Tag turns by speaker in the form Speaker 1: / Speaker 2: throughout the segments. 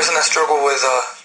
Speaker 1: school and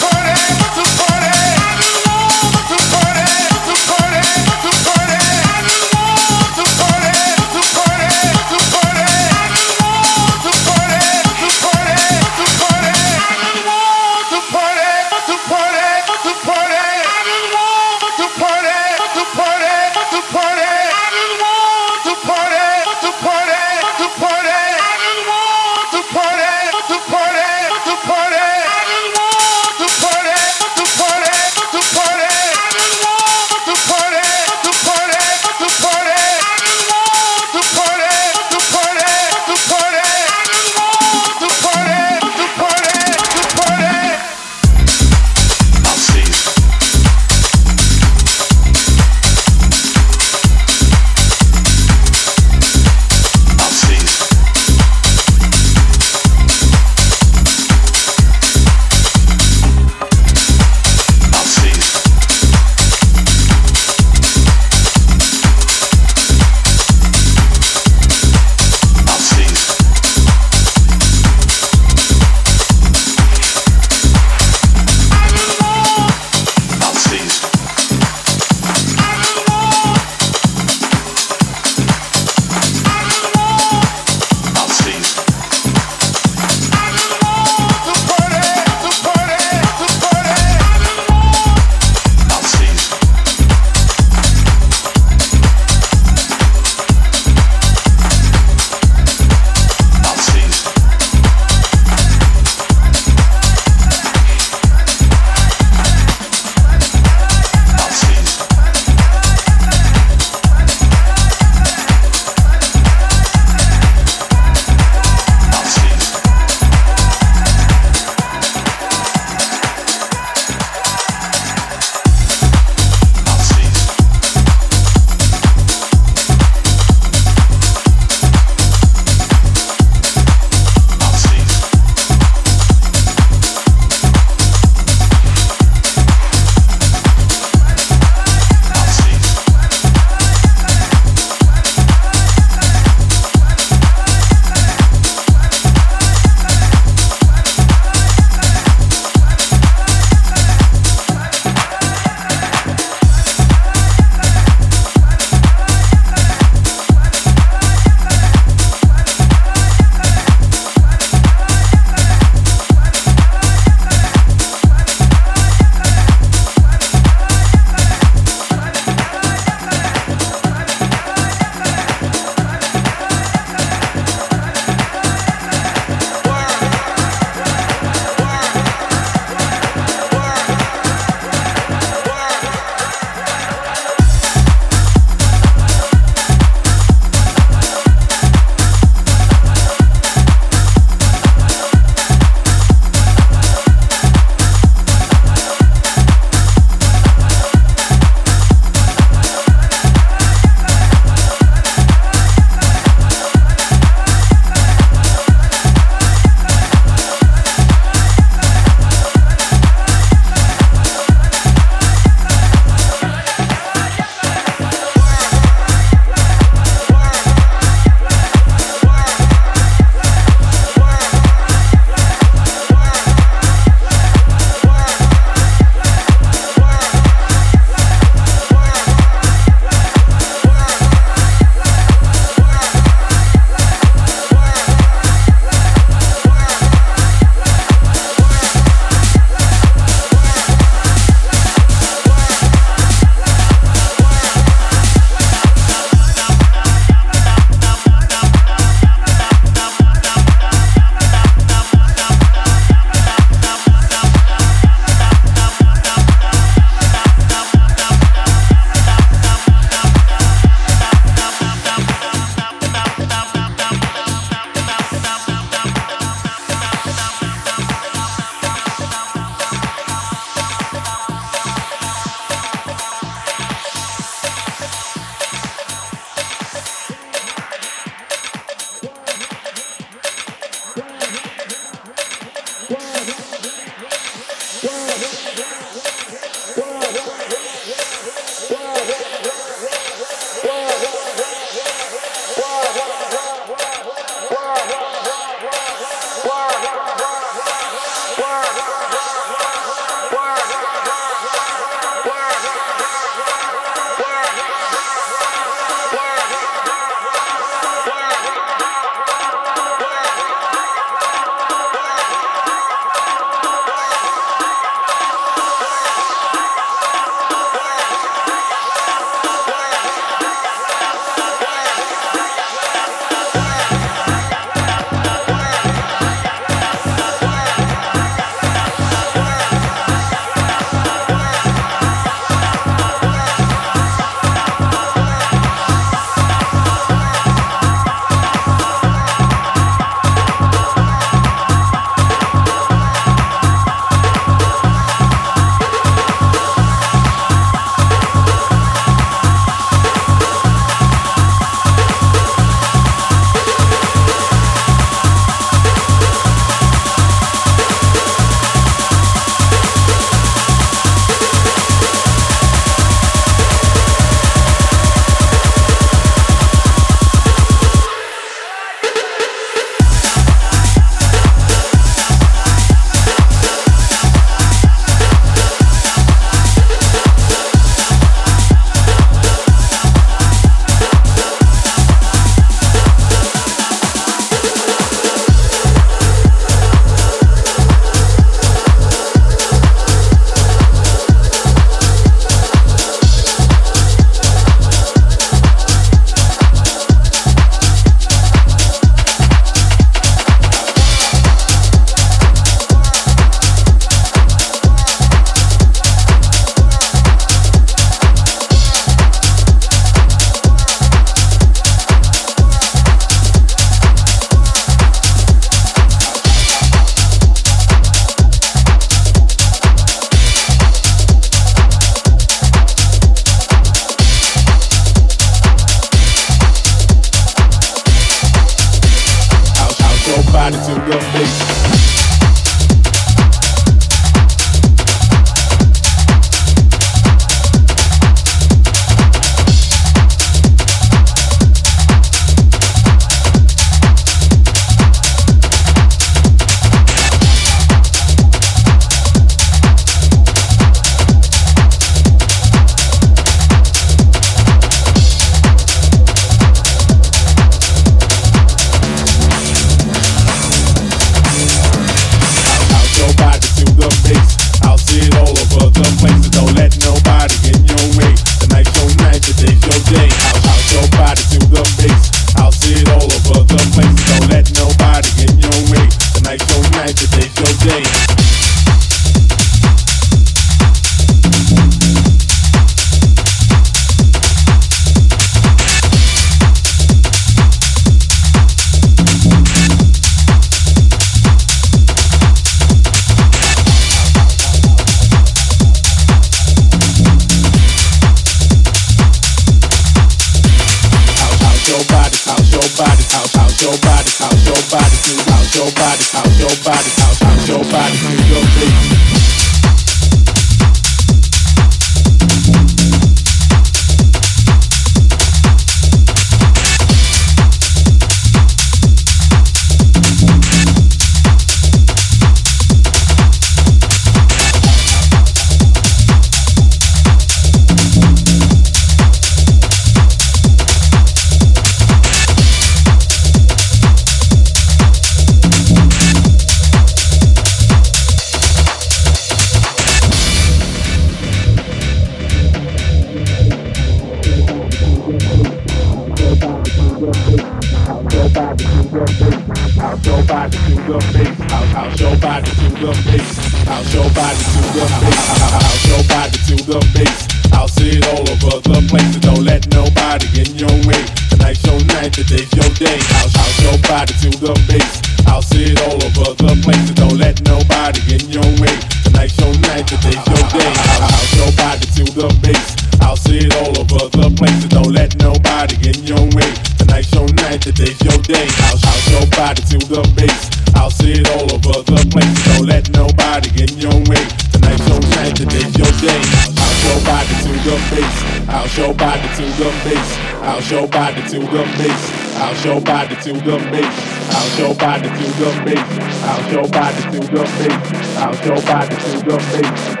Speaker 2: the bass.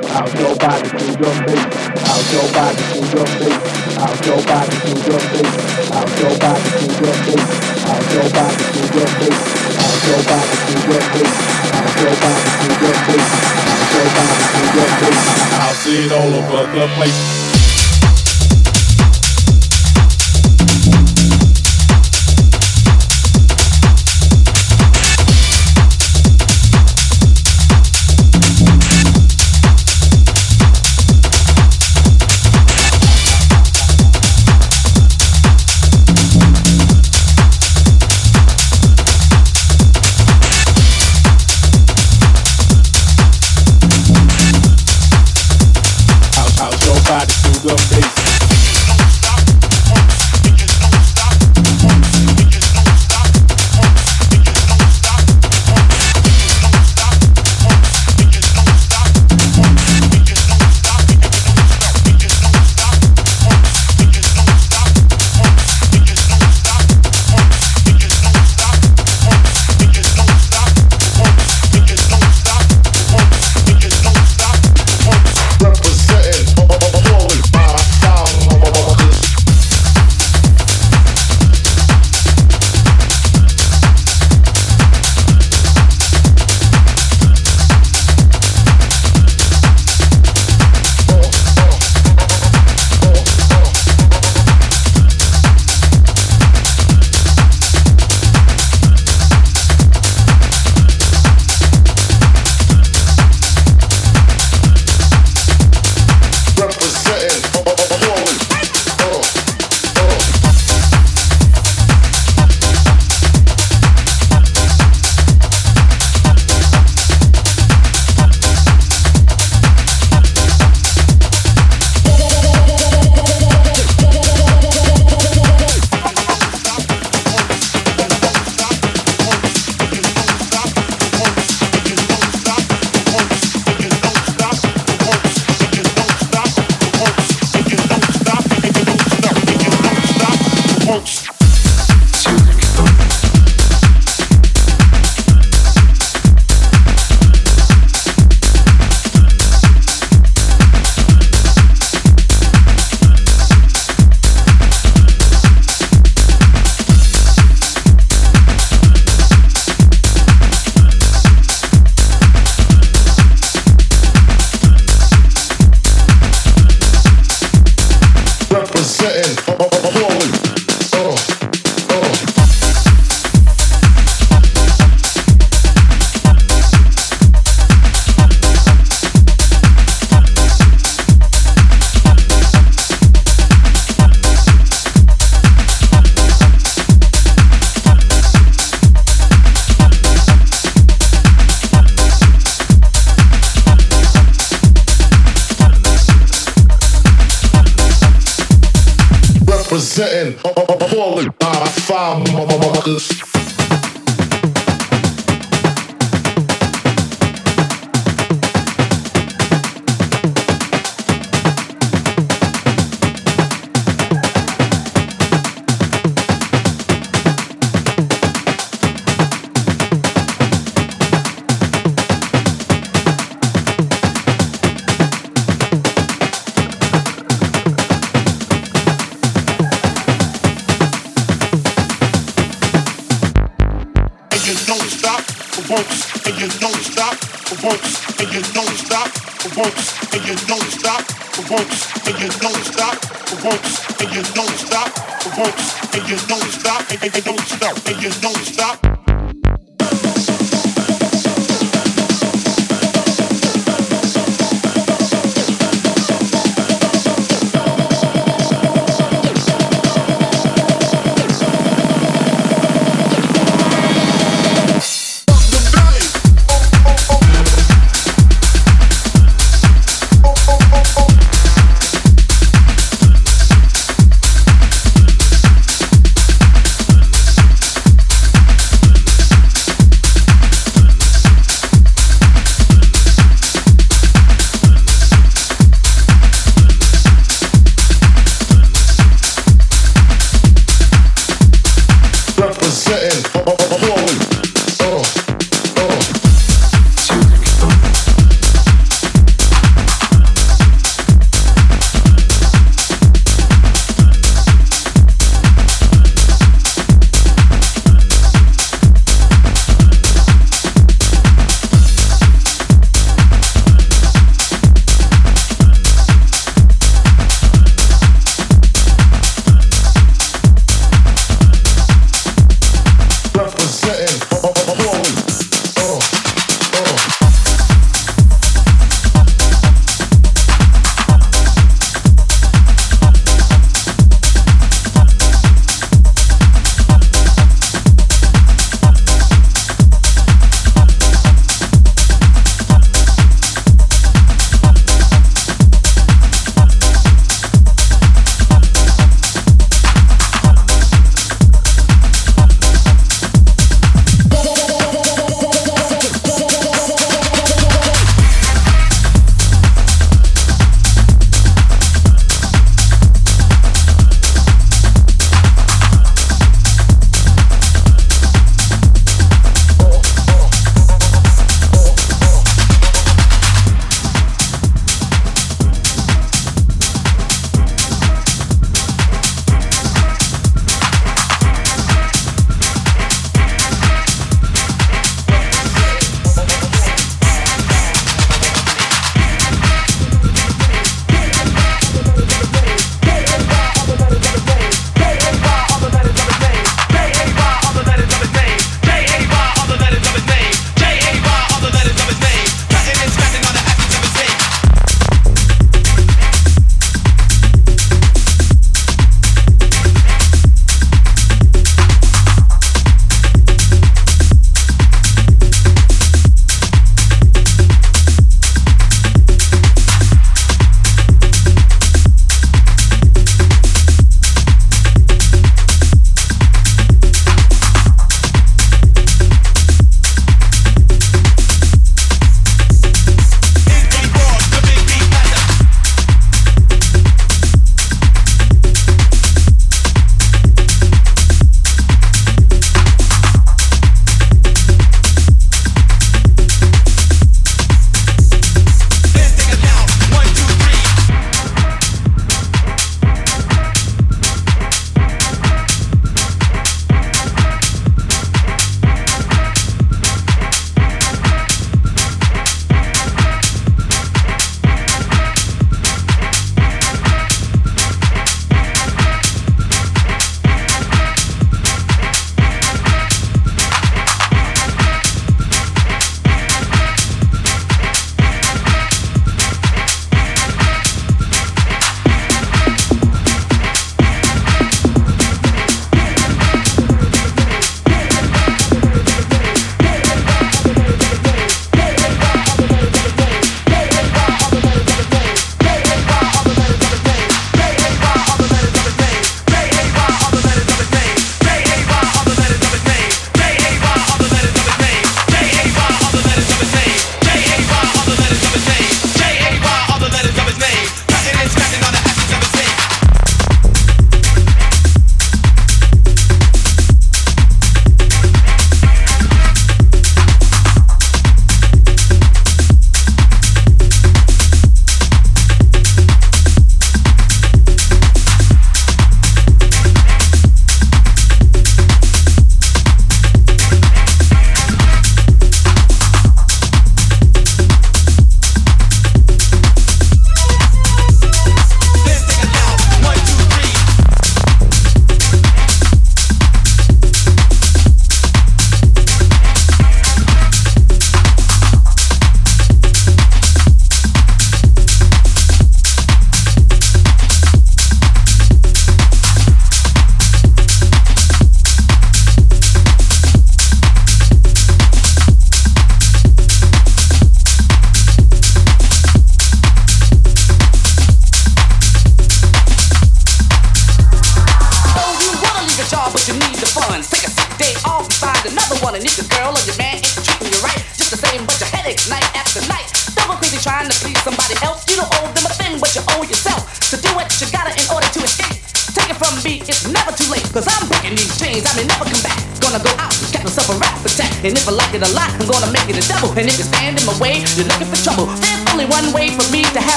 Speaker 2: Body to the bass. I'll show body to the bass. I'll show body to the bass. I'll show body to the bass. I'll show body to the bass. I'll show body to the bass. I'll show body to the bass. I'll show body to the bass. I'll see it all over the place.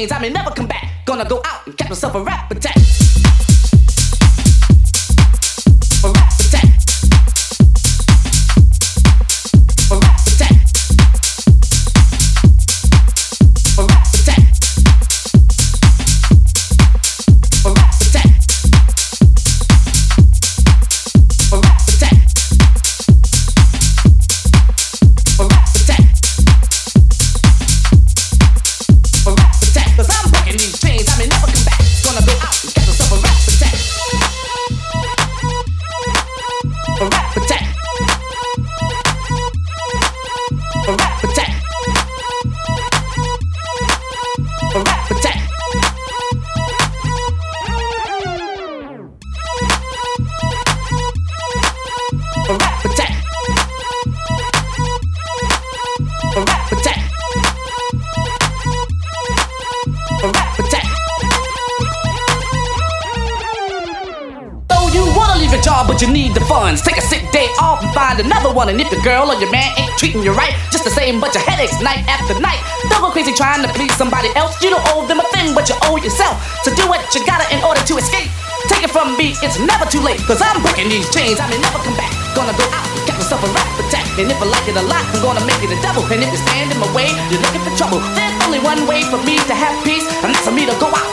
Speaker 2: chains. I may never come back. Gonna go out and catch myself a rap it a lot, I'm gonna make it a double. And if you stand in my way, you're looking for trouble. There's only one way for me to have peace, and that's for me to go out.